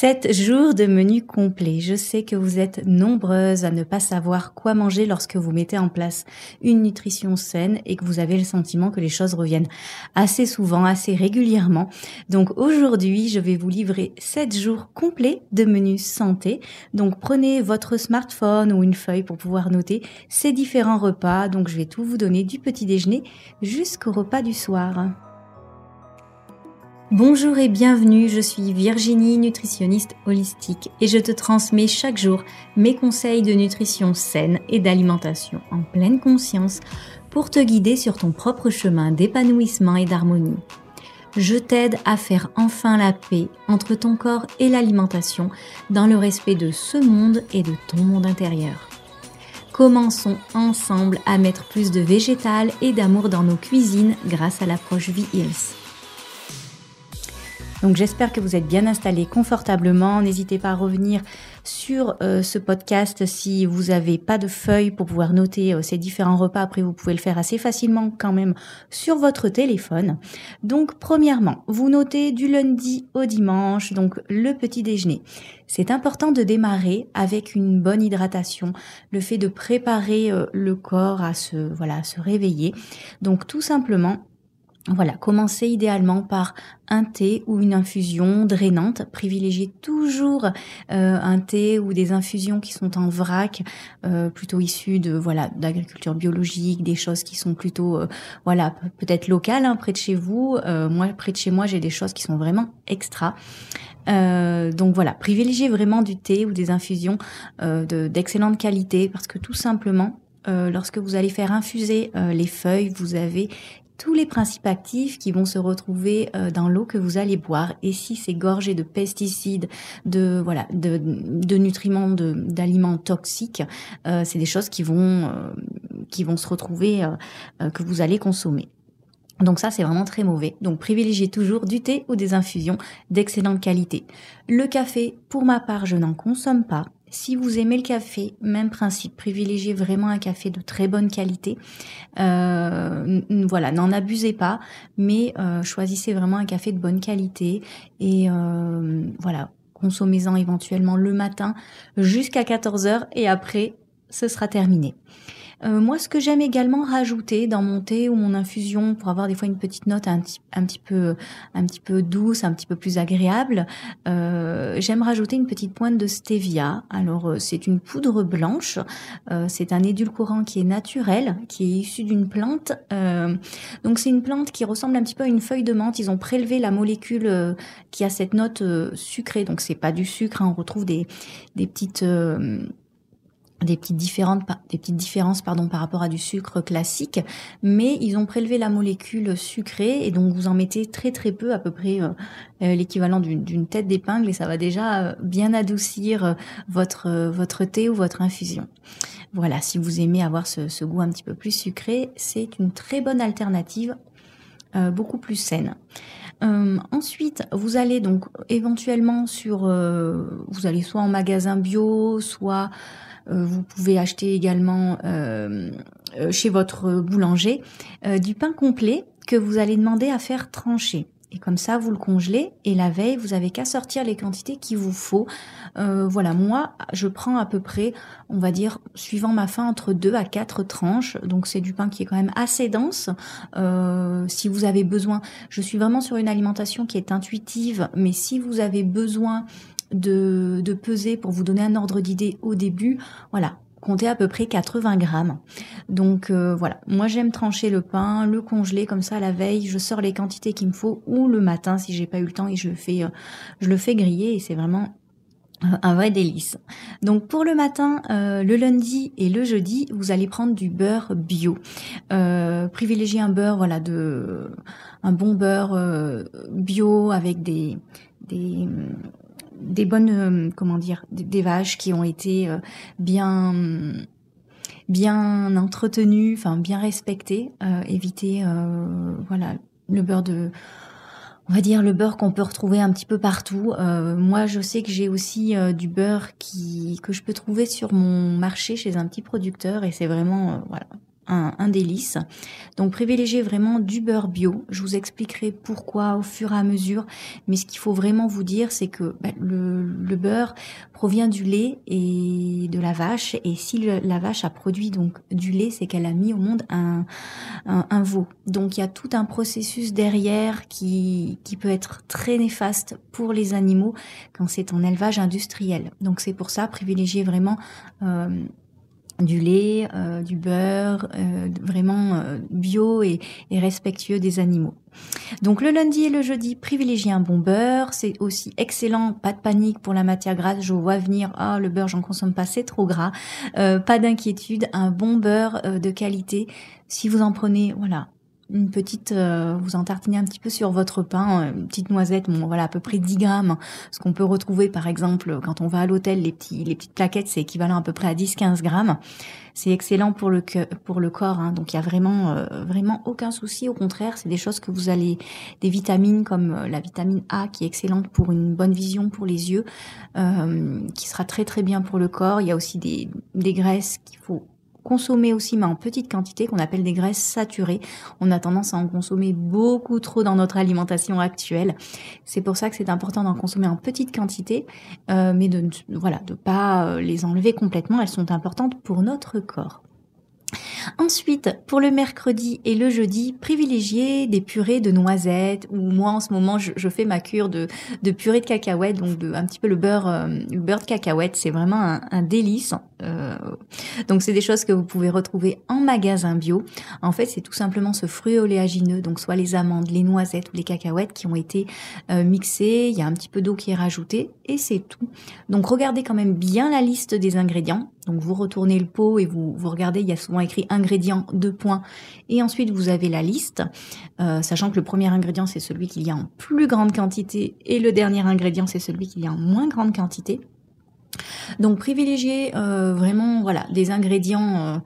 Sept jours de menu complet. Je sais que vous êtes nombreuses à ne pas savoir quoi manger lorsque vous mettez en place une nutrition saine et que vous avez le sentiment que les choses reviennent assez souvent, assez régulièrement. Donc aujourd'hui, je vais vous livrer sept jours complets de menu santé. Donc prenez votre smartphone ou une feuille pour pouvoir noter ces différents repas. Donc je vais tout vous donner du petit déjeuner jusqu'au repas du soir. Bonjour et bienvenue, je suis Virginie, nutritionniste holistique, et je te transmets chaque jour mes conseils de nutrition saine et d'alimentation en pleine conscience pour te guider sur ton propre chemin d'épanouissement et d'harmonie. Je t'aide à faire enfin la paix entre ton corps et l'alimentation dans le respect de ce monde et de ton monde intérieur. Commençons ensemble à mettre plus de végétal et d'amour dans nos cuisines grâce à l'approche V-Hills. Donc j'espère que vous êtes bien installés confortablement. N'hésitez pas à revenir sur euh, ce podcast si vous n'avez pas de feuilles pour pouvoir noter euh, ces différents repas. Après, vous pouvez le faire assez facilement quand même sur votre téléphone. Donc premièrement, vous notez du lundi au dimanche, donc le petit déjeuner. C'est important de démarrer avec une bonne hydratation, le fait de préparer euh, le corps à se voilà, à se réveiller. Donc tout simplement voilà, commencez idéalement par un thé ou une infusion drainante. Privilégiez toujours euh, un thé ou des infusions qui sont en vrac, euh, plutôt issues de voilà d'agriculture biologique, des choses qui sont plutôt euh, voilà peut-être locales hein, près de chez vous. moi, près de chez moi, j'ai des choses qui sont vraiment extra. donc voilà, privilégiez vraiment du thé ou des infusions d'excellente qualité parce que tout simplement, lorsque vous allez faire infuser les feuilles, vous avez tous les principes actifs qui vont se retrouver euh, dans l'eau que vous allez boire. Et si c'est gorgé de pesticides, de voilà, de, de nutriments, d'aliments toxiques, euh, c'est des choses qui vont euh, qui vont se retrouver que vous allez consommer. Donc ça, c'est vraiment très mauvais. Donc privilégiez toujours du thé ou des infusions d'excellente qualité. Le café, pour ma part, je n'en consomme pas. Si vous aimez le café, même principe, privilégiez vraiment un café de très bonne qualité. Euh, voilà, n'en abusez pas, mais euh, choisissez vraiment un café de bonne qualité et euh, voilà, consommez-en éventuellement le matin jusqu'à 14h et après, ce sera terminé. Euh, moi, ce que j'aime également rajouter dans mon thé ou mon infusion pour avoir des fois une petite note un petit, un petit peu, un petit peu douce, un petit peu plus agréable, euh, j'aime rajouter une petite pointe de stevia. Alors, euh, c'est une poudre blanche. c'est un édulcorant qui est naturel, qui est issu d'une plante. donc, c'est une plante qui ressemble un petit peu à une feuille de menthe. Ils ont prélevé la molécule qui a cette note sucrée. Donc, c'est pas du sucre. Hein. On retrouve des, des petites des petites différentes des petites différences pardon par rapport à du sucre classique mais ils ont prélevé la molécule sucrée et donc vous en mettez très très peu à peu près euh, euh, l'équivalent d'une tête d'épingle et ça va déjà euh, bien adoucir votre votre thé ou votre infusion. Voilà si vous aimez avoir ce, goût un petit peu plus sucré c'est une très bonne alternative beaucoup plus saine. Ensuite, vous allez donc éventuellement sur, vous allez soit en magasin bio, soit vous pouvez acheter également euh, euh, chez votre boulanger du pain complet que vous allez demander à faire trancher. Et comme ça, vous le congelez et la veille, vous avez qu'à sortir les quantités qu'il vous faut. voilà, moi, je prends à peu près, on va dire, suivant ma faim, entre deux à quatre tranches. Donc c'est du pain qui est quand même assez dense. si vous avez besoin, je suis vraiment sur une alimentation qui est intuitive, mais si vous avez besoin de, peser pour vous donner un ordre d'idée au début. Voilà, comptez à peu près 80 grammes. Donc euh, voilà, moi j'aime trancher le pain, le congeler comme ça la veille, je sors les quantités qu'il me faut ou le matin si j'ai pas eu le temps et je le fais, euh, je le fais griller et c'est vraiment un vrai délice. Donc pour le matin, euh, le lundi et le jeudi, vous allez prendre du beurre bio. Euh, privilégiez un beurre, voilà, de un bon beurre bio avec des des des bonnes euh, comment dire des, vaches qui ont été euh, bien bien entretenues, enfin bien respectées, euh, éviter voilà le beurre de on va dire le beurre qu'on peut retrouver un petit peu partout. moi, je sais que j'ai aussi du beurre qui que je peux trouver sur mon marché chez un petit producteur et c'est vraiment voilà un, délice. Donc privilégiez vraiment du beurre bio. Je vous expliquerai pourquoi au fur et à mesure. Mais ce qu'il faut vraiment vous dire, c'est que bah, le, beurre provient du lait et de la vache. Et si la vache a produit donc du lait, c'est qu'elle a mis au monde un, veau. Donc il y a tout un processus derrière qui, qui peut être très néfaste pour les animaux quand c'est en élevage industriel. Donc c'est pour ça privilégiez vraiment euh, du lait, euh, du beurre, euh, vraiment euh, bio et, respectueux des animaux. Donc le lundi et le jeudi, privilégiez un bon beurre. C'est aussi excellent. Pas de panique pour la matière grasse. Je vois venir. Ah, le beurre, j'en consomme pas, c'est trop gras. pas d'inquiétude. Un bon beurre de qualité. Si vous en prenez, voilà, une petite, euh, vous en tartinez un petit peu sur votre pain, euh, une petite noisette, bon voilà à peu près 10 grammes. Ce qu'on peut retrouver par exemple quand on va à l'hôtel, les petits, les petites plaquettes, c'est équivalent à peu près à 10-15 grammes. C'est excellent pour le pour le corps, hein, donc il y a vraiment euh, vraiment aucun souci. Au contraire, c'est des choses que vous allez, des vitamines comme la vitamine A qui est excellente pour une bonne vision pour les yeux, qui sera très très bien pour le corps. Il y a aussi des des graisses qu'il faut consommer aussi, mais en petite quantité, qu'on appelle des graisses saturées. On a tendance à en consommer beaucoup trop dans notre alimentation actuelle. C'est pour ça que c'est important d'en consommer en petite quantité, euh, mais de voilà, pas euh, les enlever complètement. Elles sont importantes pour notre corps. Ensuite, pour le mercredi et le jeudi, privilégiez des purées de noisettes ou moi en ce moment je, fais ma cure de, de, purée de cacahuètes, donc un petit peu le beurre, euh, le beurre de cacahuète, c'est vraiment un, délice. Euh, donc c'est des choses que vous pouvez retrouver en magasin bio. En fait, c'est tout simplement ce fruit oléagineux, donc soit les amandes, les noisettes ou les cacahuètes qui ont été euh, mixées. Il y a un petit peu d'eau qui est rajoutée et c'est tout. Donc regardez quand même bien la liste des ingrédients. Donc vous retournez le pot et vous, regardez, il y a souvent écrit ingrédients, deux points, et ensuite vous avez la liste, euh, sachant que le premier ingrédient c'est celui qu'il y a en plus grande quantité et le dernier ingrédient c'est celui qu'il y a en moins grande quantité. Donc privilégiez euh, vraiment voilà des ingrédients, euh,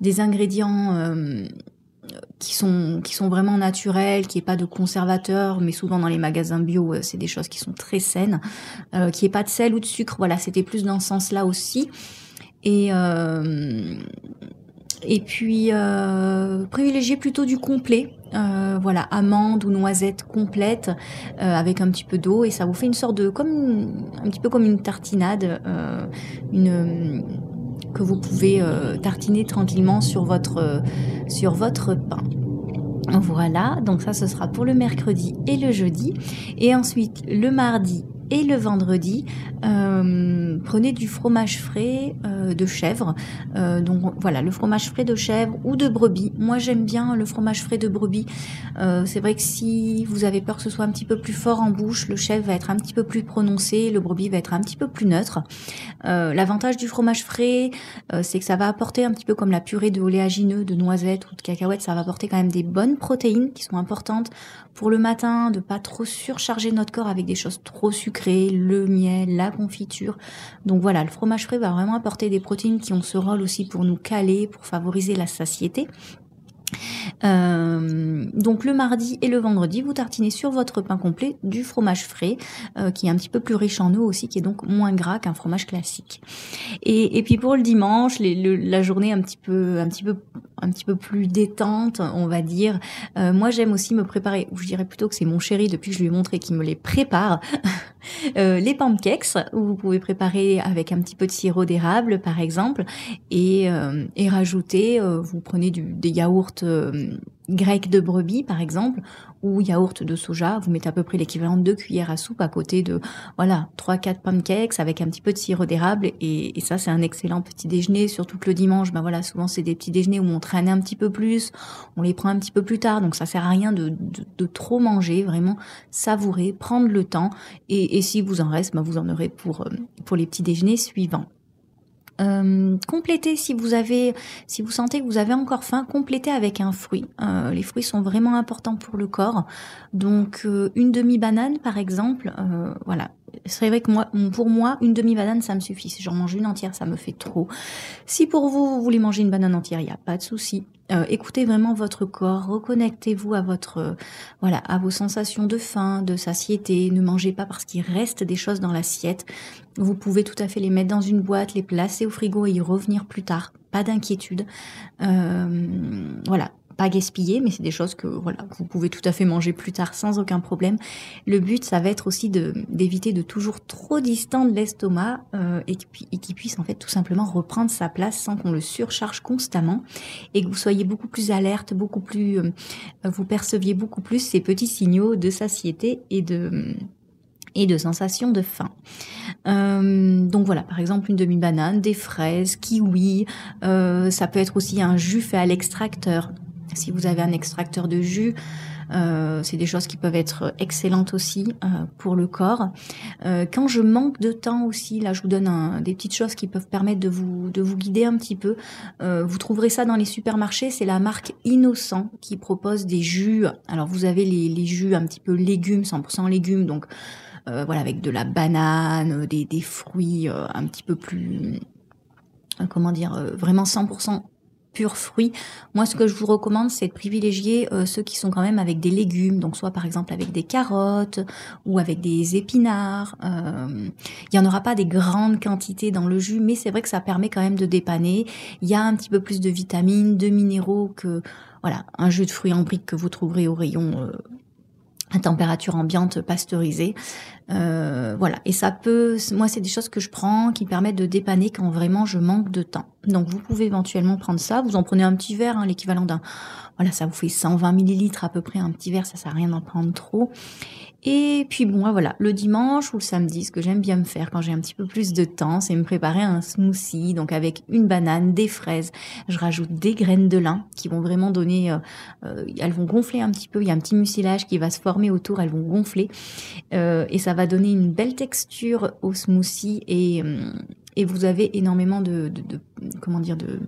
des ingrédients qui sont qui sont vraiment naturels, qui est pas de conservateurs, mais souvent dans les magasins bio, c'est des choses qui sont très saines, qui est pas de sel ou de sucre. Voilà, c'était plus dans ce sens-là aussi. Et euh, et puis euh, privilégier plutôt du complet, euh, voilà, amande ou noisette complète avec un petit peu d'eau et ça vous fait une sorte de comme un petit peu comme une tartinade, que vous pouvez tartiner tranquillement sur votre sur votre pain. Voilà, donc ça ce sera pour le mercredi et le jeudi. Et ensuite le mardi et le vendredi, euh, prenez du fromage frais euh, de chèvre. Euh, donc voilà, le fromage frais de chèvre ou de brebis. Moi j'aime bien le fromage frais de brebis. c'est vrai que si vous avez peur que ce soit un petit peu plus fort en bouche, le chèvre va être un petit peu plus prononcé, le brebis va être un petit peu plus neutre. L'avantage du fromage frais, c'est que ça va apporter un petit peu comme la purée de oléagineux, de noisettes ou de cacahuètes, ça va apporter quand même des bonnes protéines qui sont importantes pour le matin, de pas trop surcharger notre corps avec des choses trop sucrées, le miel, la confiture. Donc voilà, le fromage frais va vraiment apporter des protéines qui ont ce rôle aussi pour nous caler, pour favoriser la satiété. Euh, donc le mardi et le vendredi, vous tartinez sur votre pain complet du fromage frais, euh, qui est un petit peu plus riche en eau aussi, qui est donc moins gras qu'un fromage classique. Et, puis pour le dimanche, la journée un petit peu, un petit peu, un petit peu plus détente, on va dire. Euh, moi, j'aime aussi me préparer, ou je dirais plutôt que c'est mon chéri depuis que je lui ai montré qu'il me les prépare. les pancakes, vous pouvez préparer avec un petit peu de sirop d'érable, par exemple, et, et rajouter, vous prenez du, des yaourts euh, grec de brebis, par exemple, ou yaourt de soja. Vous mettez à peu près l'équivalent de deux cuillères à soupe à côté de, voilà, trois, quatre pancakes avec un petit peu de sirop d'érable. Et, ça, c'est un excellent petit déjeuner, surtout que le dimanche, ben voilà, souvent c'est des petits déjeuners où on traîne un petit peu plus, on les prend un petit peu plus tard. Donc ça sert à rien de, de, trop manger, vraiment savourer, prendre le temps. Et, et si vous en reste, ben vous en aurez pour, euh, pour les petits déjeuners suivants. Euh, complétez si vous avez, si vous sentez que vous avez encore faim, complétez avec un fruit. Euh, les fruits sont vraiment importants pour le corps. Donc euh, une demi banane par exemple, voilà. C'est vrai que moi, pour moi, une demi banane ça me suffit. Si j'en mange une entière, ça me fait trop. Si pour vous vous voulez manger une banane entière, il a pas de souci. Écoutez vraiment votre corps, reconnectez-vous à votre voilà à vos sensations de faim, de satiété. Ne mangez pas parce qu'il reste des choses dans l'assiette. Vous pouvez tout à fait les mettre dans une boîte, les placer au frigo et y revenir plus tard. pas d'inquiétude. voilà, pas gaspiller, mais c'est des choses que voilà, vous pouvez tout à fait manger plus tard sans aucun problème. Le but, ça va être aussi d'éviter de toujours trop distendre l'estomac euh, et, et qu'il puisse en fait tout simplement reprendre sa place sans qu'on le surcharge constamment et que vous soyez beaucoup plus alerte, beaucoup plus, euh, vous perceviez beaucoup plus ces petits signaux de satiété et de et de sensation de faim. Euh, donc voilà, par exemple une demi-banane, des fraises, kiwi, euh, ça peut être aussi un jus fait à l'extracteur. Si vous avez un extracteur de jus, euh, c'est des choses qui peuvent être excellentes aussi euh, pour le corps. Euh, quand je manque de temps aussi, là je vous donne des petites choses qui peuvent permettre de vous de vous guider un petit peu. vous trouverez ça dans les supermarchés. C'est la marque Innocent qui propose des jus. Alors vous avez les, les jus un petit peu légumes, 100% légumes, donc voilà avec de la banane, des, des fruits un petit peu plus comment dire, vraiment 100% pur fruits. Moi, ce que je vous recommande, c'est de privilégier euh, ceux qui sont quand même avec des légumes, donc soit par exemple avec des carottes ou avec des épinards. Euh, il n'y en aura pas des grandes quantités dans le jus, mais c'est vrai que ça permet quand même de dépanner. Il y a un petit peu plus de vitamines, de minéraux que voilà un jus de fruits en brique que vous trouverez au rayon. À température ambiante pasteurisée. Euh, voilà. Et ça peut, moi, c'est des choses que je prends qui permettent de dépanner quand vraiment je manque de temps. Donc, vous pouvez éventuellement prendre ça. Vous en prenez un petit verre, hein, l'équivalent d'un, voilà, ça vous fait 120 millilitres à peu près un petit verre. Ça sert à rien d'en prendre trop. Et puis bon, voilà, le dimanche ou le samedi, ce que j'aime bien me faire quand j'ai un petit peu plus de temps, c'est me préparer un smoothie, donc avec une banane, des fraises. Je rajoute des graines de lin qui vont vraiment donner, euh, euh, elles vont gonfler un petit peu. Il y a un petit mucilage qui va se former autour, elles vont gonfler euh, et ça va donner une belle texture au smoothie et et vous avez énormément de, comment dire de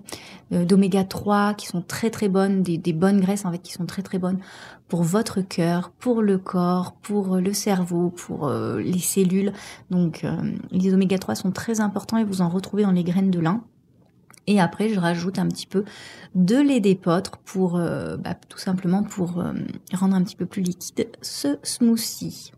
d'oméga 3 qui sont très très bonnes, des, bonnes graisses en fait qui sont très très bonnes pour votre cœur, pour le corps, pour le cerveau, pour euh, les cellules. Donc euh, les oméga 3 sont très importants et vous en retrouvez dans les graines de lin. Et après, je rajoute un petit peu de lait d'épeautre pour euh, bah, tout simplement pour rendre un petit peu plus liquide ce smoothie.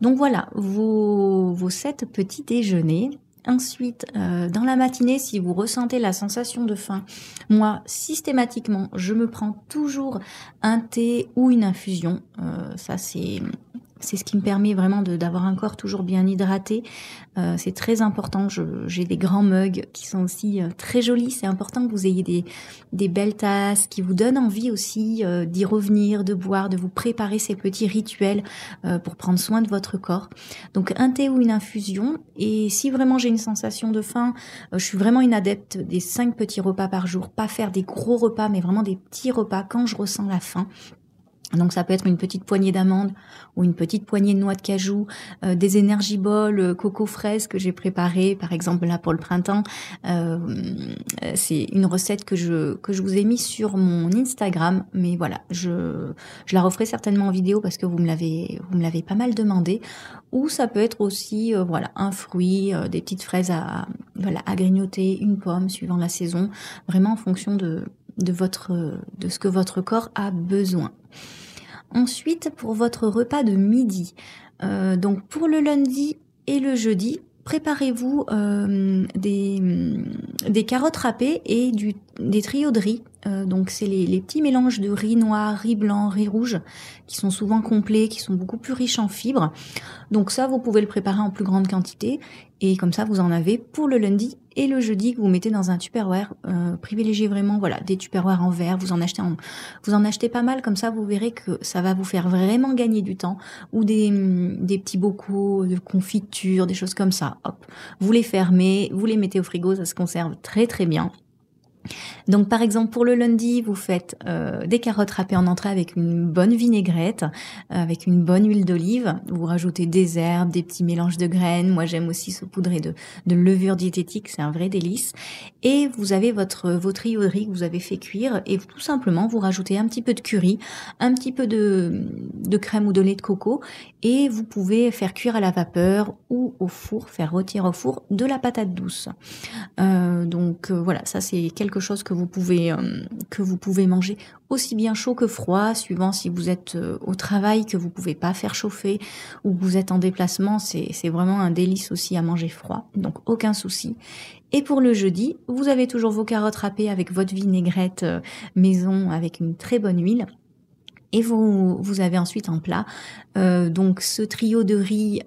Donc voilà, vos, vos sept petits déjeuners. Ensuite, euh, dans la matinée, si vous ressentez la sensation de faim, moi, systématiquement, je me prends toujours un thé ou une infusion. Euh, ça, c'est c'est ce qui me permet vraiment d'avoir un corps toujours bien hydraté. Euh, c'est très important. J'ai des grands mugs qui sont aussi euh, très jolis. C'est important que vous ayez des, belles tasses qui vous donnent envie aussi euh, d'y revenir, de boire, de vous préparer ces petits rituels pour prendre soin de votre corps. Donc un thé ou une infusion. Et si vraiment j'ai une sensation de faim, je suis vraiment une adepte des cinq petits repas par jour. Pas faire des gros repas, mais vraiment des petits repas quand je ressens la faim. Donc ça peut être une petite poignée d'amandes ou une petite poignée de noix de cajou, euh, des énergie balls euh, coco fraise que j'ai préparé par exemple là pour le printemps. Euh, c'est une recette que je que je vous ai mis sur mon Instagram, mais voilà, je je la referai certainement en vidéo parce que vous me l'avez vous me l'avez pas mal demandé. Ou ça peut être aussi voilà un fruit, des petites fraises à voilà à grignoter, une pomme suivant la saison, vraiment en fonction de de votre de ce que votre corps a besoin. Ensuite, pour votre repas de midi, euh, donc pour le lundi et le jeudi, préparez-vous euh, des, des carottes râpées et du, des trios de riz. Euh, donc c'est les, petits mélanges de riz noir, riz blanc, riz rouge, qui sont souvent complets, qui sont beaucoup plus riches en fibres. Donc ça, vous pouvez le préparer en plus grande quantité. Et comme ça, vous en avez pour le lundi et le jeudi que vous mettez dans un tupperware. Euh, privilégiez vraiment voilà des tupperwares en verre. Vous en achetez en, vous en achetez pas mal comme ça. Vous verrez que ça va vous faire vraiment gagner du temps. Ou des, des petits bocaux de confiture, des choses comme ça. Hop, vous les fermez, vous les mettez au frigo, ça se conserve très très bien. Donc par exemple pour le lundi, vous faites euh, des carottes râpées en entrée avec une bonne vinaigrette, euh, avec une bonne huile d'olive. Vous rajoutez des herbes, des petits mélanges de graines. Moi j'aime aussi saupoudrer de, de levure diététique, c'est un vrai délice. Et vous avez votre votre riz que vous avez fait cuire et tout simplement vous rajoutez un petit peu de curry, un petit peu de, crème ou de lait de coco et vous pouvez faire cuire à la vapeur ou au four, faire rôtir au four de la patate douce. Euh, donc voilà, ça c'est quelque chose que vous pouvez euh, que vous pouvez manger aussi bien chaud que froid, suivant si vous êtes euh, au travail que vous pouvez pas faire chauffer ou que vous êtes en déplacement. C'est vraiment un délice aussi à manger froid, donc aucun souci. Et pour le jeudi, vous avez toujours vos carottes râpées avec votre vinaigrette euh, maison avec une très bonne huile. Et vous, vous avez ensuite un plat, donc ce trio de riz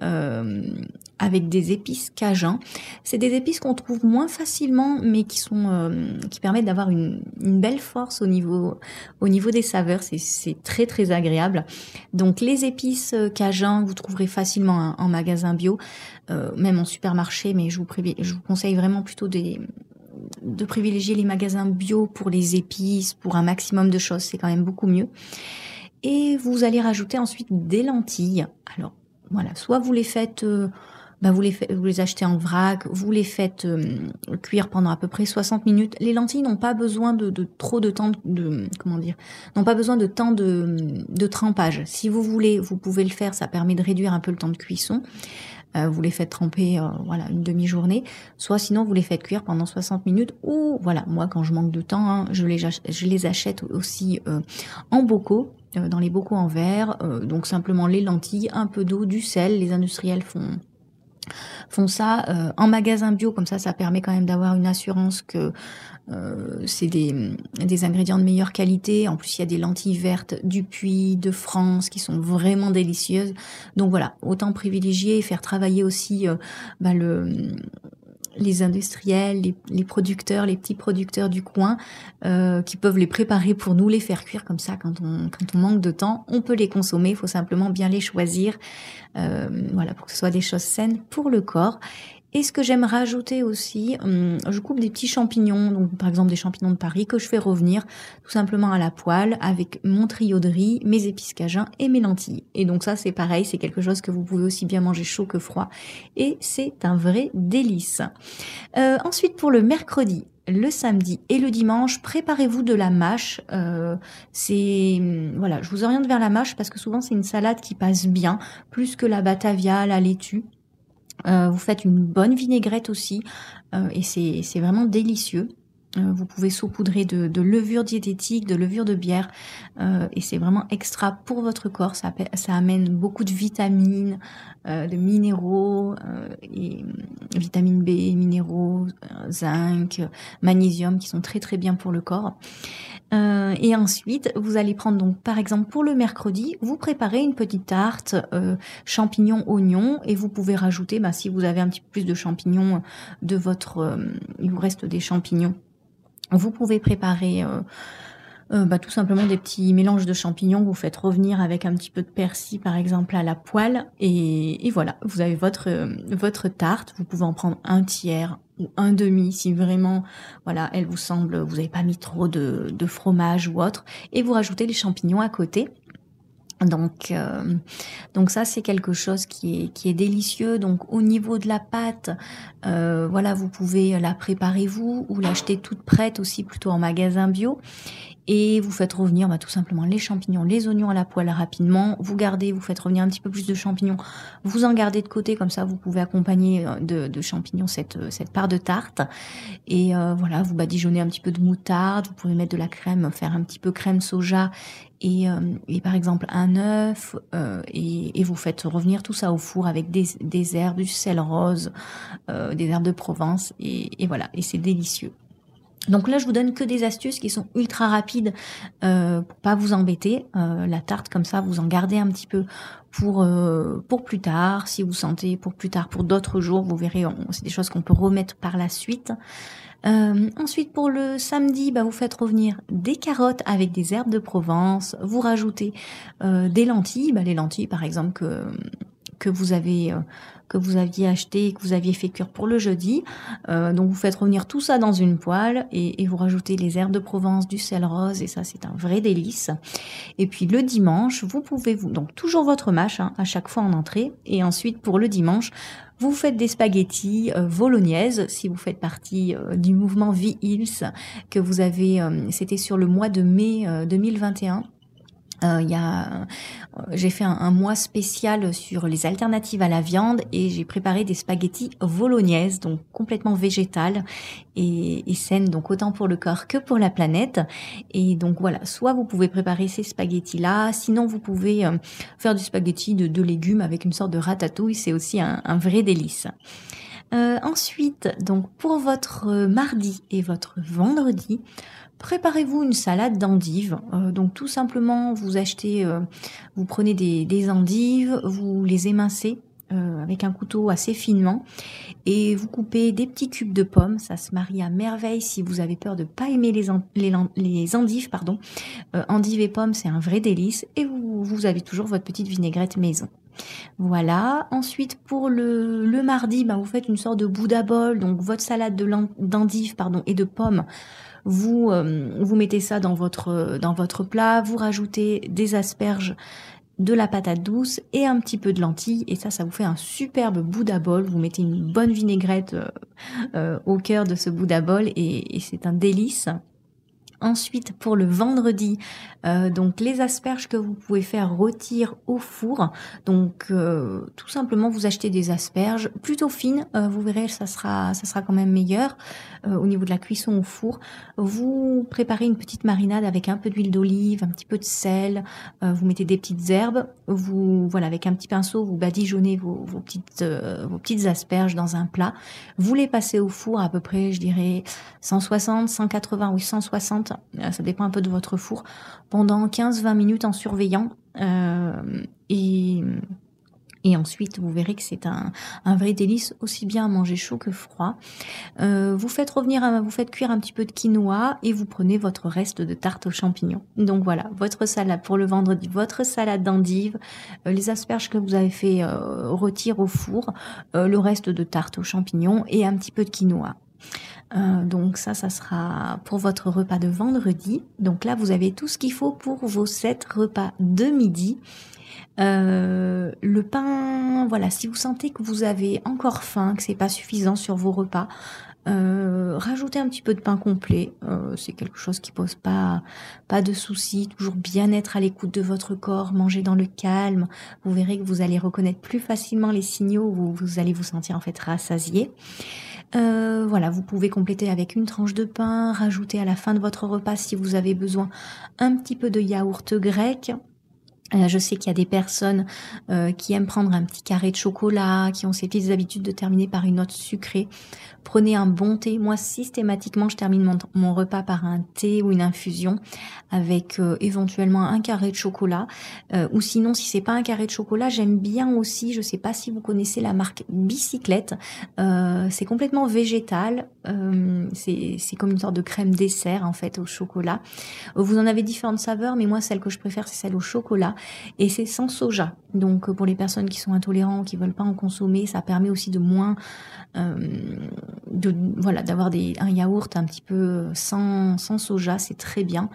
avec des épices cajun. C'est des épices qu'on trouve moins facilement, mais qui sont euh, qui permettent d'avoir une, une, belle force au niveau au niveau des saveurs. C'est très très agréable. Donc les épices cajun, vous trouverez facilement en, magasin bio, euh, même en supermarché, mais je vous, je vous conseille vraiment plutôt des de privilégier les magasins bio pour les épices, pour un maximum de choses, c'est quand même beaucoup mieux. Et vous allez rajouter ensuite des lentilles. Alors voilà, soit vous les faites euh, bah vous les, vous les achetez en vrac, vous les faites euh, cuire pendant à peu près 60 minutes. Les lentilles n'ont pas besoin de, de, trop de temps de, comment dire, n'ont pas besoin de temps de, de trempage. Si vous voulez, vous pouvez le faire, ça permet de réduire un peu le temps de cuisson. Euh, vous les faites tremper, euh, voilà, une demi-journée. Soit sinon vous les faites cuire pendant 60 minutes. Ou voilà, moi quand je manque de temps, hein, je les je les achète aussi en bocaux dans les bocaux en verre. donc simplement les lentilles, un peu d'eau, du sel. Les industriels font font ça euh, en magasin bio, comme ça, ça permet quand même d'avoir une assurance que euh, c'est des, des ingrédients de meilleure qualité. En plus, il y a des lentilles vertes du Puy, de France, qui sont vraiment délicieuses. Donc voilà, autant privilégier et faire travailler aussi euh, bah, le les industriels, les, producteurs, les petits producteurs du coin, euh, qui peuvent les préparer pour nous, les faire cuire comme ça quand on, quand on manque de temps. On peut les consommer, il faut simplement bien les choisir, euh, voilà, pour que ce soit des choses saines pour le corps. Et ce que j'aime rajouter aussi, hum, je coupe des petits champignons, donc par exemple des champignons de Paris que je fais revenir tout simplement à la poêle avec mon trio de riz, mes épices et mes lentilles. Et donc ça c'est pareil, c'est quelque chose que vous pouvez aussi bien manger chaud que froid et c'est un vrai délice. Euh, ensuite pour le mercredi, le samedi et le dimanche, préparez-vous de la mâche. Euh, c'est hum, voilà, je vous oriente vers la mâche parce que souvent c'est une salade qui passe bien, plus que la batavia, la laitue. Euh, vous faites une bonne vinaigrette aussi euh, et c'est vraiment délicieux. Euh, vous pouvez saupoudrer de, de, levure diététique, de levure de bière, et c'est vraiment extra pour votre corps. Ça, ça amène beaucoup de vitamines, de minéraux, et vitamine B, minéraux, zinc, magnésium, qui sont très très bien pour le corps. Euh, et ensuite, vous allez prendre donc par exemple pour le mercredi, vous préparez une petite tarte euh, champignons oignons et vous pouvez rajouter, bah, si vous avez un petit peu plus de champignons de votre, euh, il vous reste des champignons, vous pouvez préparer euh, bah, tout simplement des petits mélanges de champignons vous faites revenir avec un petit peu de persil par exemple à la poêle. Et, voilà vous avez votre votre tarte. Vous pouvez en prendre un tiers ou un demi si vraiment voilà elle vous semble vous n'avez pas mis trop de fromage ou autre. Et vous rajoutez les champignons à côté donc, euh, donc ça c'est quelque chose qui est qui est délicieux. Donc au niveau de la pâte, euh, voilà, vous pouvez la préparer vous ou l'acheter toute prête aussi plutôt en magasin bio et vous faites revenir bah, tout simplement les champignons, les oignons à la poêle rapidement. Vous gardez, vous faites revenir un petit peu plus de champignons, vous en gardez de côté comme ça, vous pouvez accompagner euh, de, champignons cette euh, cette part de tarte. Et euh, voilà, vous badigeonnez un petit peu de moutarde, vous pouvez mettre de la crème, faire un petit peu crème soja et, par exemple un œuf et, vous faites revenir tout ça au four avec des, des herbes, du sel rose, des herbes de Provence et, et voilà et c'est délicieux. Donc là, je vous donne que des astuces qui sont ultra rapides euh, pour pas vous embêter. Euh, la tarte comme ça, vous en gardez un petit peu pour euh, pour plus tard. Si vous sentez pour plus tard, pour d'autres jours, vous verrez, c'est des choses qu'on peut remettre par la suite. Euh, ensuite, pour le samedi, bah, vous faites revenir des carottes avec des herbes de Provence. Vous rajoutez des lentilles, bah, les lentilles par exemple que que vous avez que vous aviez acheté et que vous aviez fait cuire pour le jeudi. Euh, donc vous faites revenir tout ça dans une poêle et, vous rajoutez les herbes de Provence, du sel rose et ça c'est un vrai délice. Et puis le dimanche, vous pouvez vous donc toujours votre mâche hein, à chaque fois en entrée et ensuite pour le dimanche vous faites des spaghettis euh, si vous faites partie euh, du mouvement V-Hills que vous avez, euh, c'était sur le mois de mai 2021 Euh, y a, j'ai fait un, mois spécial sur les alternatives à la viande et j'ai préparé des spaghettis bolognaises, donc complètement végétales et, saines, donc autant pour le corps que pour la planète. Et donc voilà, soit vous pouvez préparer ces spaghettis-là, sinon vous pouvez euh, faire du spaghetti de, de, légumes avec une sorte de ratatouille, c'est aussi un, un vrai délice. Euh, ensuite, donc pour votre mardi et votre vendredi, préparez-vous une salade d'endives. Euh, donc tout simplement, vous achetez, euh, vous prenez des, endives, vous les émincez euh, avec un couteau assez finement et vous coupez des petits cubes de pommes. Ça se marie à merveille si vous avez peur de pas aimer les, les, endives. Pardon. endives et pommes, c'est un vrai délice et vous, vous avez toujours votre petite vinaigrette maison. Voilà. Ensuite, pour le, le mardi, bah, vous faites une sorte de bouddha bol, donc votre salade d'endives pardon et de pommes vous, euh, vous mettez ça dans votre, dans votre plat, vous rajoutez des asperges, de la patate douce et un petit peu de lentilles et ça ça vous fait un superbe Bouddha bol. Vous mettez une bonne vinaigrette euh, euh, au cœur de ce Bouddha bol et c'est un délice Ensuite, pour le vendredi, euh, donc les asperges que vous pouvez faire rôtir au four. Donc, euh, tout simplement, vous achetez des asperges plutôt fines. Euh, vous verrez, ça sera, ça sera quand même meilleur au niveau de la cuisson au four. Vous préparez une petite marinade avec un peu d'huile d'olive, un petit peu de sel. vous mettez des petites herbes. Vous, voilà, avec un petit pinceau, vous badigeonnez vos, petites, vos petites asperges dans un plat. Vous les passez au four à peu près, je dirais, 160, 180 ou 160 euh, ça dépend un peu de votre four, pendant 15-20 minutes en surveillant. Euh, et, ensuite, vous verrez que c'est un, vrai délice, aussi bien à manger chaud que froid. Euh, vous faites revenir, vous faites cuire un petit peu de quinoa et vous prenez votre reste de tarte aux champignons. Donc voilà, votre salade pour le vendredi, votre salade d'endives, les asperges que vous avez fait rôtir au four, le reste de tarte aux champignons et un petit peu de quinoa. Euh, donc ça, ça sera pour votre repas de vendredi. Donc là, vous avez tout ce qu'il faut pour vos sept repas de midi. Euh, le pain, voilà, si vous sentez que vous avez encore faim, que c'est pas suffisant sur vos repas, euh, rajoutez un petit peu de pain complet. C'est quelque chose qui pose pas pas de soucis. Toujours bien être à l'écoute de votre corps, manger dans le calme. Vous verrez que vous allez reconnaître plus facilement les signaux. Vous, vous allez vous sentir en fait rassasié. Euh, voilà, vous pouvez compléter avec une tranche de pain, rajouter à la fin de votre repas si vous avez besoin un petit peu de yaourt grec. Euh, je sais qu'il y a des personnes euh, qui aiment prendre un petit carré de chocolat, qui ont ces petites habitudes de terminer par une note sucrée. Prenez un bon thé. Moi, systématiquement, je termine mon, repas par un thé ou une infusion avec euh, éventuellement un carré de chocolat. ou sinon, si c'est pas un carré de chocolat, j'aime bien aussi, je sais pas si vous connaissez la marque Bicyclette. c'est complètement végétal. c'est comme une sorte de crème dessert, en fait, au chocolat. Vous en avez différentes saveurs, mais moi, celle que je préfère, c'est celle au chocolat et c'est sans soja. Donc pour les personnes qui sont intolérants, qui veulent pas en consommer, ça permet aussi de moins euh, de voilà d'avoir des un yaourt un petit peu sans sans soja, c'est très bien.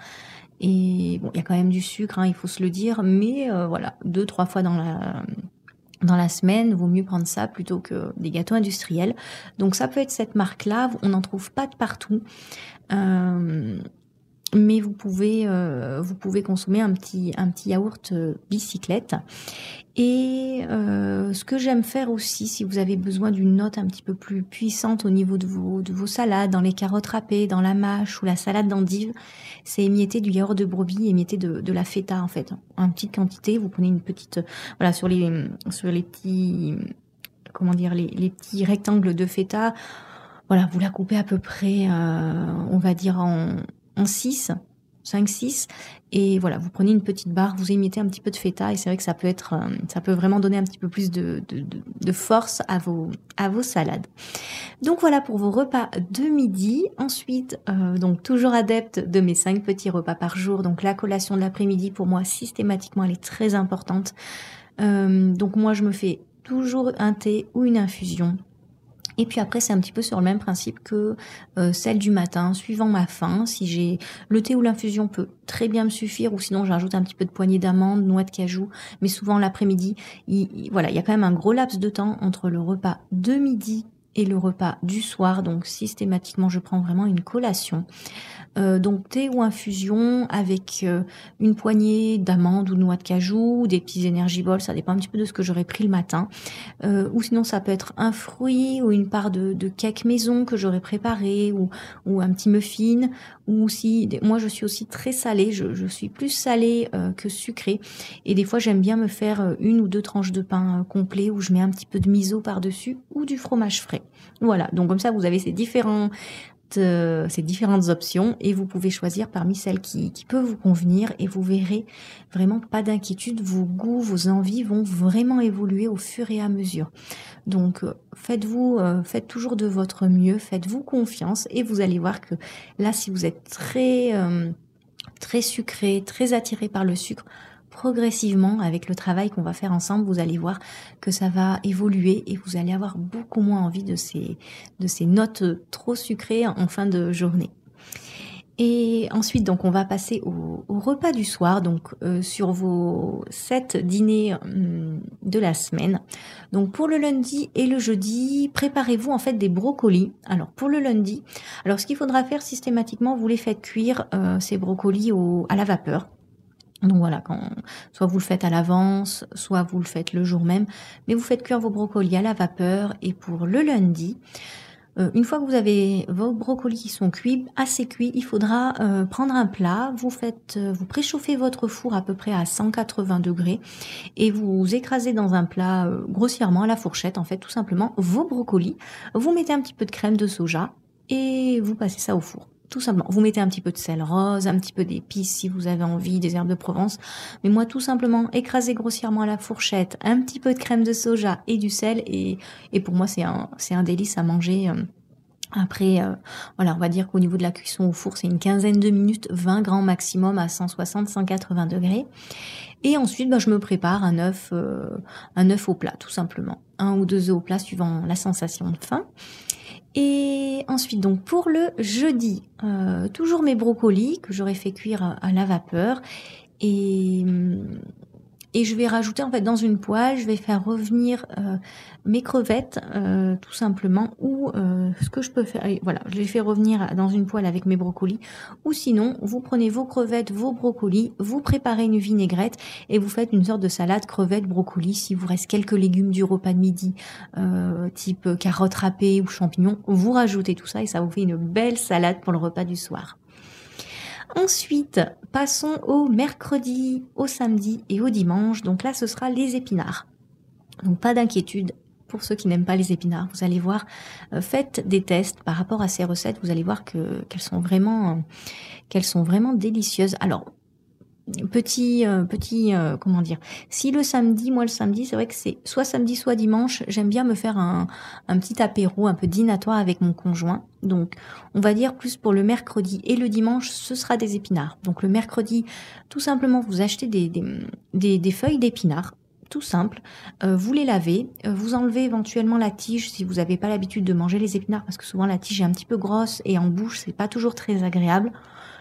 Et bon, il y a quand même du sucre, hein, il faut se le dire, mais euh, voilà, deux trois fois dans la dans la semaine, vaut mieux prendre ça plutôt que des gâteaux industriels. Donc ça peut être cette marque-là, on n'en trouve pas de partout. Euh, mais vous pouvez euh, vous pouvez consommer un petit un petit yaourt euh, bicyclette. Et euh, ce que j'aime faire aussi si vous avez besoin d'une note un petit peu plus puissante au niveau de vos de vos salades dans les carottes râpées dans la mâche ou la salade d'endive c'est émietter du yaourt de brebis émietter de, de la feta en fait. En petite quantité vous prenez une petite voilà sur les sur les petits comment dire les, les petits rectangles de feta voilà, vous la coupez à peu près, on va dire en, en 6, 5, 6. Et voilà, vous prenez une petite barre, vous émettez un petit peu de feta et c'est vrai que ça peut être, euh, ça peut vraiment donner un petit peu plus de, de, force à vos, à vos salades. Donc voilà pour vos repas de midi. Ensuite, euh, donc toujours adepte de mes 5 petits repas par jour. Donc la collation de l'après-midi pour moi systématiquement elle est très importante. Euh, donc moi je me fais toujours un thé ou une infusion et puis après, c'est un petit peu sur le même principe que euh, celle du matin, suivant ma faim. Si j'ai le thé ou l'infusion peut très bien me suffire, ou sinon j'ajoute un petit peu de poignée d'amandes, noix de cajou. Mais souvent l'après-midi, il, voilà, il y a quand même un gros laps de temps entre le repas de midi et le repas du soir. Donc systématiquement, je prends vraiment une collation. Euh, donc thé ou infusion avec euh, une poignée d'amandes ou de noix de cajou, des petits énergies ça dépend un petit peu de ce que j'aurais pris le matin. Euh, ou sinon ça peut être un fruit ou une part de, de cake maison que j'aurais préparé ou, ou un petit muffin. Ou si moi je suis aussi très salée, je, je suis plus salée que sucrée et des fois j'aime bien me faire une ou deux tranches de pain complet où je mets un petit peu de miso par dessus ou du fromage frais. Voilà, donc comme ça vous avez ces différents euh, ces différentes options et vous pouvez choisir parmi celles qui, qui peuvent vous convenir et vous verrez vraiment pas d'inquiétude, vos goûts, vos envies vont vraiment évoluer au fur et à mesure. Donc euh, faites-vous, euh, faites toujours de votre mieux, faites-vous confiance et vous allez voir que là, si vous êtes très très sucré, très attiré par le sucre, progressivement, avec le travail qu'on va faire ensemble, vous allez voir que ça va évoluer et vous allez avoir beaucoup moins envie de ces, de ces notes trop sucrées en fin de journée. Et ensuite, donc, on va passer au, repas du soir, donc euh, sur vos sept dîners hum, de la semaine. Donc, pour le lundi et le jeudi, préparez-vous en fait des brocolis. Alors, pour le lundi, alors ce qu'il faudra faire systématiquement, vous les faites cuire euh, ces brocolis à la vapeur. Donc voilà, quand, soit vous le faites à l'avance, soit vous le faites le jour même, mais vous faites cuire vos brocolis à la vapeur. Et pour le lundi, euh, une fois que vous avez vos brocolis qui sont cuits, assez cuits, il faudra euh, prendre un plat. Vous faites, euh, vous préchauffez votre four à peu près à 180 degrés et vous écrasez dans un plat grossièrement à la fourchette, en fait, tout simplement vos brocolis. Vous mettez un petit peu de crème de soja et vous passez ça au four. Tout simplement. Vous mettez un petit peu de sel rose, un petit peu d'épices si vous avez envie, des herbes de Provence. Mais moi, tout simplement, écraser grossièrement à la fourchette, un petit peu de crème de soja et du sel. Et, et pour moi, c'est un, un délice à manger. Euh. Après, euh, voilà, on va dire qu'au niveau de la cuisson au four, c'est une quinzaine de minutes, 20 grands maximum à 160-180 degrés. Et ensuite, bah, je me prépare un œuf, euh, un œuf au plat, tout simplement. Un ou deux œufs au plat suivant la sensation de faim. Et ensuite, donc pour le jeudi, euh, toujours mes brocolis que j'aurais fait cuire à la vapeur. Et hum, et je vais rajouter en fait dans une poêle, je vais faire revenir euh, mes crevettes euh, tout simplement ou euh, ce que je peux faire, voilà, je les fais revenir dans une poêle avec mes brocolis ou sinon vous prenez vos crevettes, vos brocolis, vous préparez une vinaigrette et vous faites une sorte de salade crevettes, brocolis. Si vous reste quelques légumes du repas de midi, type carottes râpées ou champignons, vous rajoutez tout ça et ça vous fait une belle salade pour le repas du soir. Ensuite, passons au mercredi, au samedi et au dimanche. Donc là, ce sera les épinards. Donc pas d'inquiétude pour ceux qui n'aiment pas les épinards. Vous allez voir, euh, faites des tests par rapport à ces recettes. Vous allez voir que qu'elles sont vraiment qu'elles sont vraiment délicieuses. Alors petit euh, petit euh, comment dire? Si le samedi moi le samedi c'est vrai que c'est soit samedi soit dimanche j'aime bien me faire un, un petit apéro un peu dînatoire avec mon conjoint donc on va dire plus pour le mercredi et le dimanche ce sera des épinards donc le mercredi tout simplement vous achetez des des, feuilles d'épinards tout simple. Euh, vous les lavez, vous enlevez éventuellement la tige si vous n'avez pas l'habitude de manger les épinards parce que souvent la tige est un petit peu grosse et en bouche c'est pas toujours très agréable.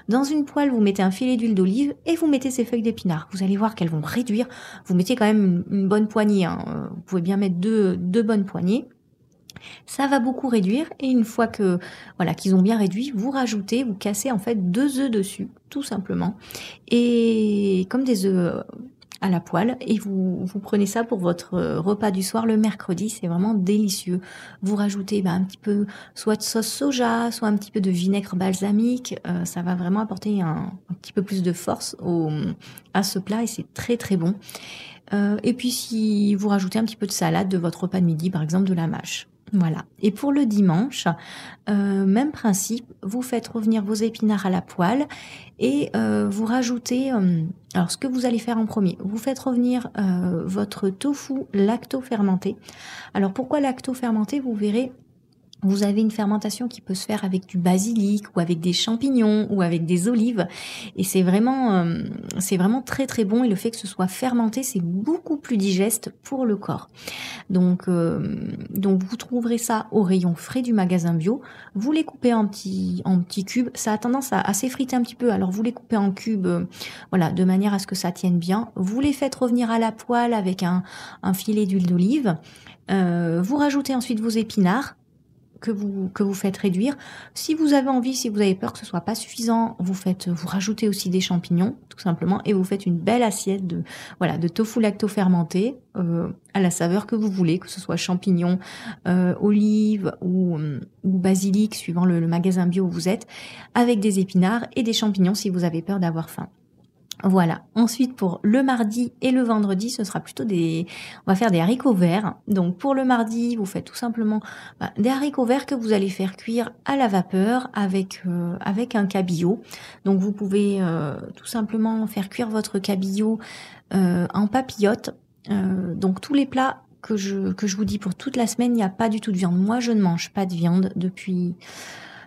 Dans une poêle, vous mettez un filet d'huile d'olive et vous mettez ces feuilles d'épinards. Vous allez voir qu'elles vont réduire. Vous mettez quand même une, bonne poignée. Hein. Euh, vous pouvez bien mettre deux, deux bonnes poignées. Ça va beaucoup réduire et une fois que voilà qu'ils ont bien réduit, vous rajoutez, vous cassez en fait deux œufs dessus, tout simplement. Et comme des œufs à la poêle et vous, prenez ça pour votre euh, repas du soir le mercredi. C'est vraiment délicieux. Vous rajoutez bah, un petit peu soit de sauce soja, soit un petit peu de vinaigre balsamique. Euh, ça va vraiment apporter un, petit peu plus de force au, à ce plat et c'est très très bon. Euh, et puis si vous rajoutez un petit peu de salade de votre repas de midi, par exemple de la mâche. Voilà. Et pour le dimanche, euh, même principe, vous faites revenir vos épinards à la poêle et euh, vous rajoutez, euh, alors ce que vous allez faire en premier, vous faites revenir votre tofu lacto-fermenté. Alors pourquoi lacto-fermenté? Vous verrez, vous avez une fermentation qui peut se faire avec du basilic ou avec des champignons ou avec des olives et c'est vraiment euh, c'est vraiment très très bon et le fait que ce soit fermenté c'est beaucoup plus digeste pour le corps. Donc euh, donc vous trouverez ça au rayon frais du magasin bio. Vous les coupez en petits en petits cubes. Ça a tendance à, s'effriter un petit peu. Alors vous les coupez en cubes euh, voilà de manière à ce que ça tienne bien. Vous les faites revenir à la poêle avec un, un filet d'huile d'olive. vous rajoutez ensuite vos épinards que vous que vous faites réduire. Si vous avez envie, si vous avez peur que ce soit pas suffisant, vous faites vous rajoutez aussi des champignons tout simplement et vous faites une belle assiette de voilà de tofu lacto fermenté euh, à la saveur que vous voulez, que ce soit champignons, euh, olives ou, ou basilic suivant le, le magasin bio où vous êtes, avec des épinards et des champignons si vous avez peur d'avoir faim. Voilà. Ensuite, pour le mardi et le vendredi, ce sera plutôt des. On va faire des haricots verts. Donc, pour le mardi, vous faites tout simplement bah, des haricots verts que vous allez faire cuire à la vapeur avec euh, avec un cabillaud. Donc, vous pouvez euh, tout simplement faire cuire votre cabillaud euh, en papillote. donc, tous les plats que je que je vous dis pour toute la semaine, il n'y a pas du tout de viande. Moi, je ne mange pas de viande depuis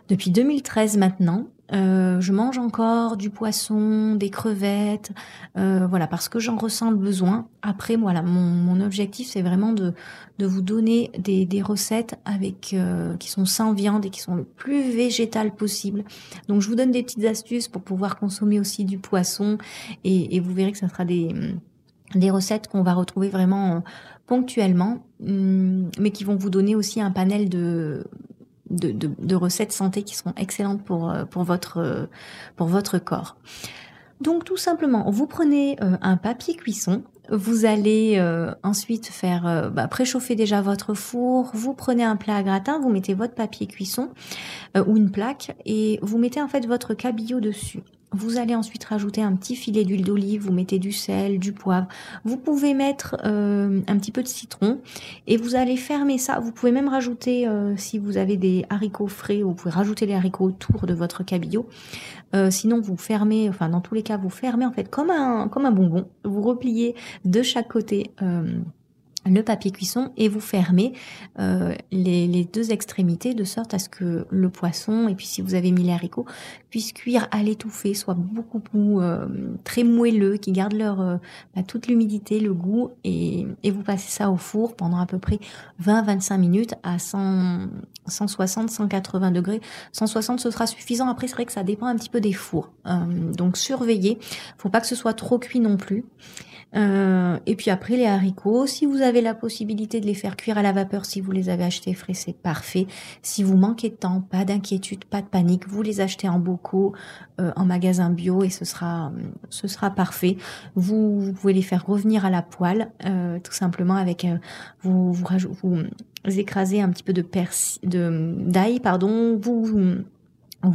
depuis 2013 maintenant. Euh, je mange encore du poisson, des crevettes, euh, voilà, parce que j'en ressens le besoin. Après, voilà, mon, mon objectif, c'est vraiment de, de vous donner des, des recettes avec euh, qui sont sans viande et qui sont le plus végétal possible. Donc, je vous donne des petites astuces pour pouvoir consommer aussi du poisson, et, et vous verrez que ça sera des des recettes qu'on va retrouver vraiment ponctuellement, hum, mais qui vont vous donner aussi un panel de de, de, de, recettes santé qui seront excellentes pour, euh, pour, votre, euh, pour votre corps. Donc tout simplement, vous prenez euh, un papier cuisson, vous allez ensuite faire bah, préchauffer déjà votre four, vous prenez un plat à gratin, vous mettez votre papier cuisson ou une plaque et vous mettez en fait votre cabillaud dessus. Vous allez ensuite rajouter un petit filet d'huile d'olive, vous mettez du sel, du poivre. Vous pouvez mettre euh, un petit peu de citron et vous allez fermer ça. Vous pouvez même rajouter, euh, si vous avez des haricots frais, vous pouvez rajouter les haricots autour de votre cabillaud. Euh, sinon, vous fermez, enfin dans tous les cas, vous fermez en fait comme un comme un bonbon. Vous repliez de chaque côté le papier cuisson et vous fermez euh, les, deux extrémités de sorte à ce que le poisson et puis si vous avez mis les haricots puissent cuire à l'étouffée, soit beaucoup plus euh, très moelleux, qui gardent leur euh, bah, toute l'humidité, le goût et, et, vous passez ça au four pendant à peu près 20-25 minutes à 100, 160, 180 degrés. 160 ce sera suffisant. Après c'est vrai que ça dépend un petit peu des fours, donc surveillez. Faut pas que ce soit trop cuit non plus. Euh, et puis après les haricots, si vous avez la possibilité de les faire cuire à la vapeur, si vous les avez achetés frais, c'est parfait. Si vous manquez de temps, pas d'inquiétude, pas de panique, vous les achetez en bocaux, euh, en magasin bio et ce sera, ce sera parfait. Vous, pouvez les faire revenir à la poêle, euh, tout simplement avec vous, vous, vous, écrasez un petit peu de d'ail, pardon, vous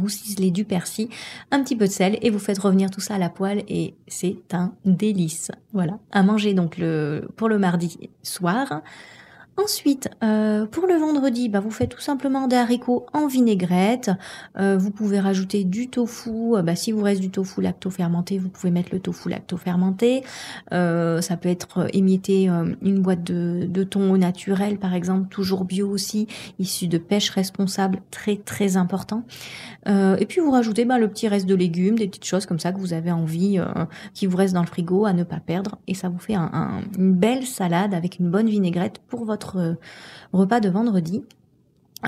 ciselez du persil, un petit peu de sel et vous faites revenir tout ça à la poêle et c'est un délice. Voilà, à manger donc pour le mardi soir. Ensuite, euh, pour le vendredi, bah, vous faites tout simplement des haricots en vinaigrette. Euh, vous pouvez rajouter du tofu. Euh, bah, si vous reste du tofu lacto-fermenté, vous pouvez mettre le tofu lacto-fermenté. ça peut être émietté une boîte de, de thon au naturel, par exemple, toujours bio aussi, issu de pêche responsable, très très important. et puis vous rajoutez bah, le petit reste de légumes, des petites choses comme ça que vous avez envie, qui vous reste dans le frigo à ne pas perdre. Et ça vous fait un, une belle salade avec une bonne vinaigrette pour votre euh, repas de vendredi.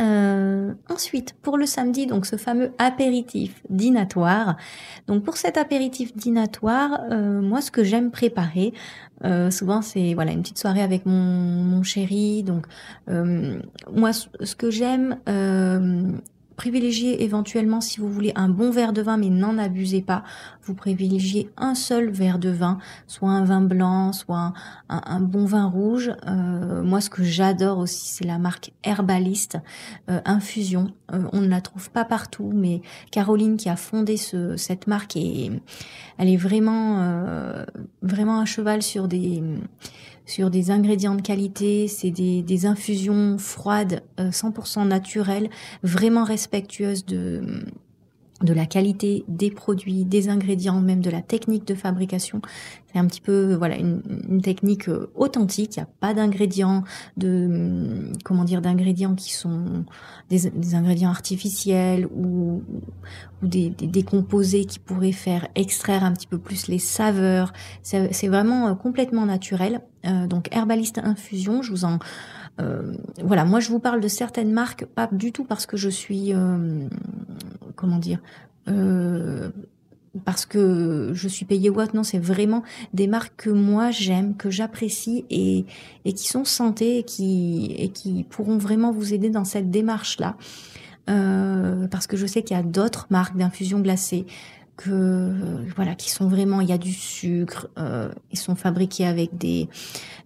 Euh, ensuite, pour le samedi, donc ce fameux apéritif dînatoire. Donc pour cet apéritif dînatoire, euh, moi ce que j'aime préparer, souvent c'est voilà une petite soirée avec mon, mon chéri. Donc moi ce que j'aime privilégiez éventuellement, si vous voulez, un bon verre de vin, mais n'en abusez pas. Vous privilégiez un seul verre de vin, soit un vin blanc, soit un, bon vin rouge. Euh, moi, ce que j'adore aussi, c'est la marque Herbaliste euh, Infusion. Euh, on ne la trouve pas partout, mais Caroline qui a fondé ce, cette marque, et elle est vraiment, vraiment à cheval sur des sur des ingrédients de qualité, c'est des, des, infusions froides, 100% euh, naturelles, vraiment respectueuses de, de la qualité des produits, des ingrédients, même de la technique de fabrication. C'est un petit peu voilà une, technique euh, authentique. Il n'y a pas d'ingrédients de comment dire d'ingrédients qui sont des, ingrédients artificiels ou, des, composés qui pourraient faire extraire un petit peu plus les saveurs. C'est vraiment euh, complètement naturel. Euh, donc herbaliste infusion, je vous en euh, voilà, moi je vous parle de certaines marques, pas du tout parce que je suis, euh, comment dire, euh, parce que je suis payée ou autre. Non, c'est vraiment des marques que moi j'aime, que j'apprécie et, et qui sont santé et qui, et qui pourront vraiment vous aider dans cette démarche-là. Parce que je sais qu'il y a d'autres marques d'infusion glacée que voilà qui sont vraiment il y a du sucre euh, ils sont fabriqués avec des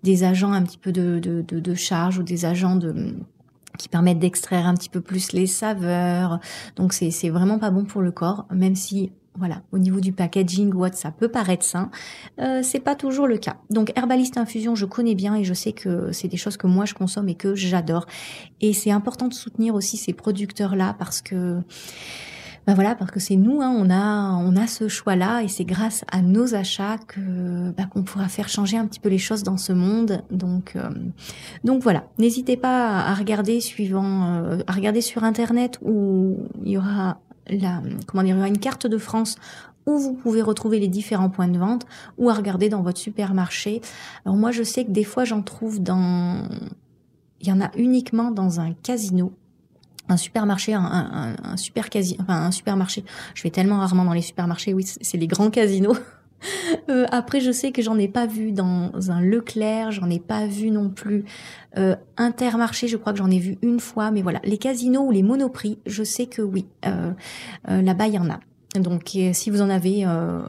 des agents un petit peu de, de, de, charge ou des agents de qui permettent d'extraire un petit peu plus les saveurs. Donc c'est c'est vraiment pas bon pour le corps, même si voilà, au niveau du packaging what ça peut paraître sain, euh, c'est pas toujours le cas. Donc herbaliste infusion, je connais bien et je sais que c'est des choses que moi je consomme et que j'adore. Et c'est important de soutenir aussi ces producteurs là parce que ben voilà, parce que c'est nous, hein, on a on a ce choix-là et c'est grâce à nos achats que ben, qu'on pourra faire changer un petit peu les choses dans ce monde. Donc euh, donc voilà, n'hésitez pas à regarder suivant euh, à regarder sur internet où il y aura la comment dire, il y aura une carte de France où vous pouvez retrouver les différents points de vente ou à regarder dans votre supermarché. Alors moi je sais que des fois j'en trouve dans il y en a uniquement dans un casino un supermarché, un, super quasi, enfin un supermarché. Je vais tellement rarement dans les supermarchés. Oui, c'est les grands casinos. Euh, après, je sais que j'en ai pas vu dans un Leclerc, j'en ai pas vu non plus euh, Intermarché. Je crois que j'en ai vu une fois, mais voilà, les casinos ou les monoprix, je sais que oui, euh, euh là-bas il y en a. Donc, si vous en avez,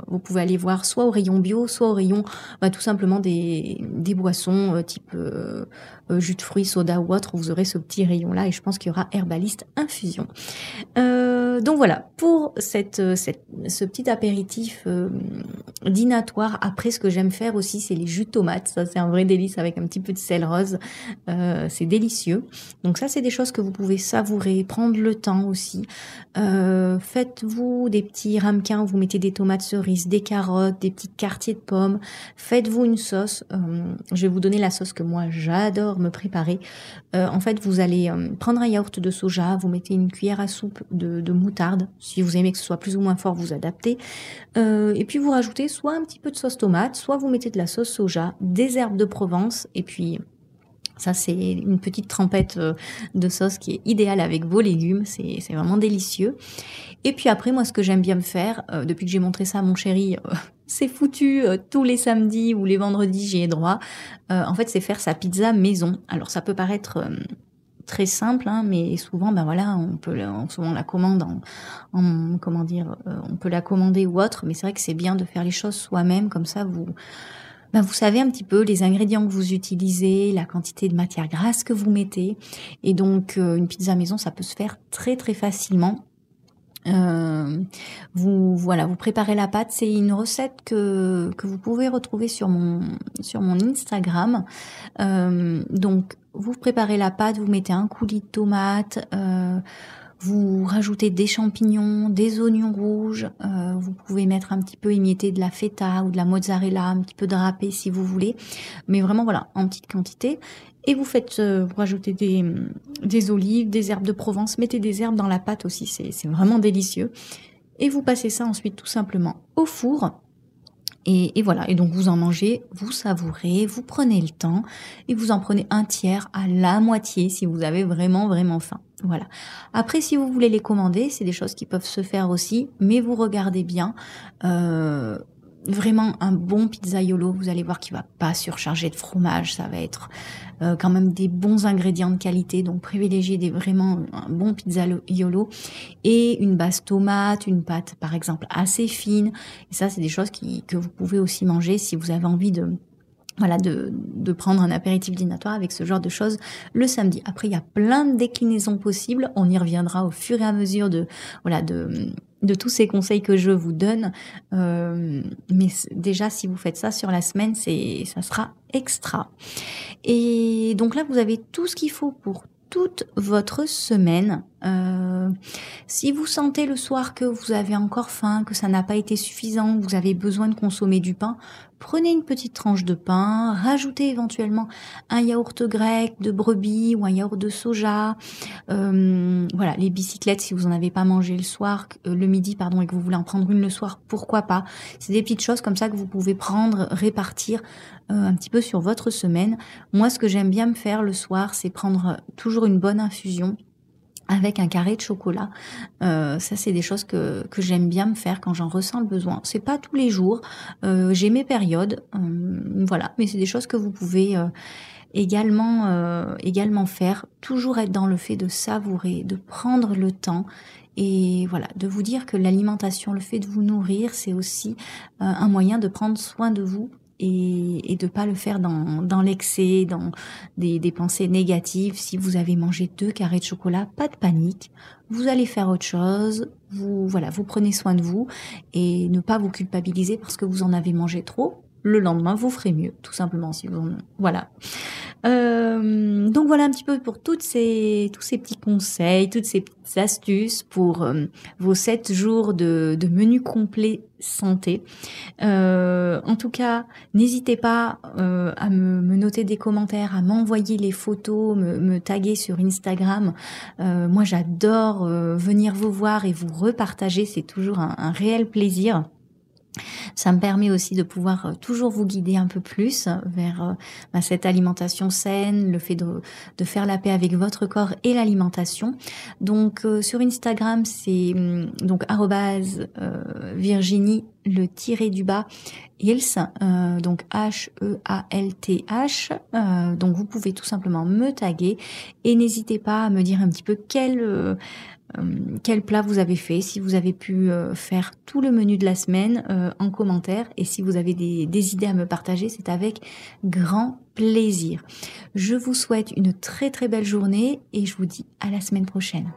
vous pouvez aller voir soit au rayon bio, soit au rayon bah, tout simplement des, des boissons type euh, jus de fruits, soda ou autre. Vous aurez ce petit rayon-là et je pense qu'il y aura herbaliste infusion. donc voilà, pour cette, cette, ce petit apéritif dînatoire. Après, ce que j'aime faire aussi, c'est les jus de tomates. Ça, c'est un vrai délice avec un petit peu de sel rose. c'est délicieux. Donc ça, c'est des choses que vous pouvez savourer, prendre le temps aussi. Faites-vous des petits ramequins, vous mettez des tomates cerises, des carottes, des petits quartiers de pommes. Faites-vous une sauce. Euh, je vais vous donner la sauce que moi j'adore me préparer. Euh, en fait, vous allez euh, prendre un yaourt de soja, vous mettez une cuillère à soupe de, de, moutarde. Si vous aimez que ce soit plus ou moins fort, vous adaptez. et puis vous rajoutez soit un petit peu de sauce tomate, soit vous mettez de la sauce soja, des herbes de Provence et puis ça, c'est une petite trempette de sauce qui est idéale avec vos légumes. C'est vraiment délicieux. Et puis après, moi, ce que j'aime bien me faire, euh, depuis que j'ai montré ça à mon chéri, euh, c'est foutu euh, tous les samedis ou les vendredis, j'y ai droit. en fait, c'est faire sa pizza maison. Alors, ça peut paraître très simple, hein, mais souvent, ben voilà, on peut, souvent la commande en, en comment dire, on peut la commander ou autre. Mais c'est vrai que c'est bien de faire les choses soi-même, comme ça, vous ben vous savez un petit peu les ingrédients que vous utilisez, la quantité de matière grasse que vous mettez. Et donc, une pizza maison, ça peut se faire très très facilement. Euh, vous voilà, vous préparez la pâte. C'est une recette que que vous pouvez retrouver sur mon sur mon Instagram. Euh, donc vous préparez la pâte, vous mettez un coulis de tomate, euh, vous rajoutez des champignons, des oignons rouges. Euh, vous pouvez mettre un petit peu émietté de la feta ou de la mozzarella, un petit peu de râpé si vous voulez, mais vraiment voilà en petite quantité. Et vous faites, euh, vous rajoutez des, des olives, des herbes de Provence, mettez des herbes dans la pâte aussi, c'est vraiment délicieux. Et vous passez ça ensuite tout simplement au four. Et, voilà, et donc vous en mangez, vous savourez, vous prenez le temps et vous en prenez un tiers à la moitié si vous avez vraiment vraiment faim. Voilà. Après, si vous voulez les commander, c'est des choses qui peuvent se faire aussi, mais vous regardez bien. Euh, vraiment un bon pizzaiolo, vous allez voir qu'il va pas surcharger de fromage, ça va être euh, quand même des bons ingrédients de qualité, donc privilégiez des vraiment un bon pizzaiolo et une base tomate, une pâte par exemple assez fine. Et ça, c'est des choses que vous pouvez aussi manger si vous avez envie de voilà, de, de, prendre un apéritif dînatoire avec ce genre de choses le samedi. Après, il y a plein de déclinaisons possibles. On y reviendra au fur et à mesure de, voilà, de, de tous ces conseils que je vous donne. Euh, mais déjà, si vous faites ça sur la semaine, c'est, ça sera extra. Et donc là, vous avez tout ce qu'il faut pour toute votre semaine. Euh, si vous sentez le soir que vous avez encore faim, que ça n'a pas été suffisant, vous avez besoin de consommer du pain, prenez une petite tranche de pain, rajoutez éventuellement un yaourt grec de brebis ou un yaourt de soja. Euh, voilà, les bicyclettes, si vous en avez pas mangé le soir, euh, le midi, pardon, et que vous voulez en prendre une le soir, pourquoi pas? C'est des petites choses comme ça que vous pouvez prendre, répartir euh, un petit peu sur votre semaine. Moi, ce que j'aime bien me faire le soir, c'est prendre toujours une bonne infusion avec un carré de chocolat. Euh, ça, c'est des choses que, que j'aime bien me faire quand j'en ressens le besoin. C'est pas tous les jours. Euh, j'ai mes périodes, euh, voilà. Mais c'est des choses que vous pouvez également également faire. Toujours être dans le fait de savourer, de prendre le temps et voilà, de vous dire que l'alimentation, le fait de vous nourrir, c'est aussi un moyen de prendre soin de vous et, et de pas le faire dans, l'excès, dans des, pensées négatives. Si vous avez mangé deux carrés de chocolat, pas de panique. Vous allez faire autre chose. Vous voilà, vous prenez soin de vous et ne pas vous culpabiliser parce que vous en avez mangé trop. Le lendemain, vous ferez mieux, tout simplement. Si vous voilà. Euh, voilà un petit peu pour tous ces petits conseils, toutes ces petites astuces pour euh, vos sept jours de, menu complet santé. Euh, en tout cas, n'hésitez pas euh, à me, noter des commentaires, à m'envoyer les photos, me, taguer sur Instagram. Moi, j'adore venir vous voir et vous repartager. C'est toujours un réel plaisir. Ça me permet aussi de pouvoir euh, toujours vous guider un peu plus vers euh, bah, cette alimentation saine, le fait de, faire la paix avec votre corps et l'alimentation. Donc euh, sur Instagram, c'est hum, donc Virginie le tiré du bas Hills, donc H-E-A-L-T-H. donc vous pouvez tout simplement me taguer et n'hésitez pas à me dire un petit peu quel euh, quel plat vous avez fait, si vous avez pu euh, faire tout le menu de la semaine euh, en commentaire et si vous avez des idées à me partager, c'est avec grand plaisir. Je vous souhaite une très très belle journée et je vous dis à la semaine prochaine.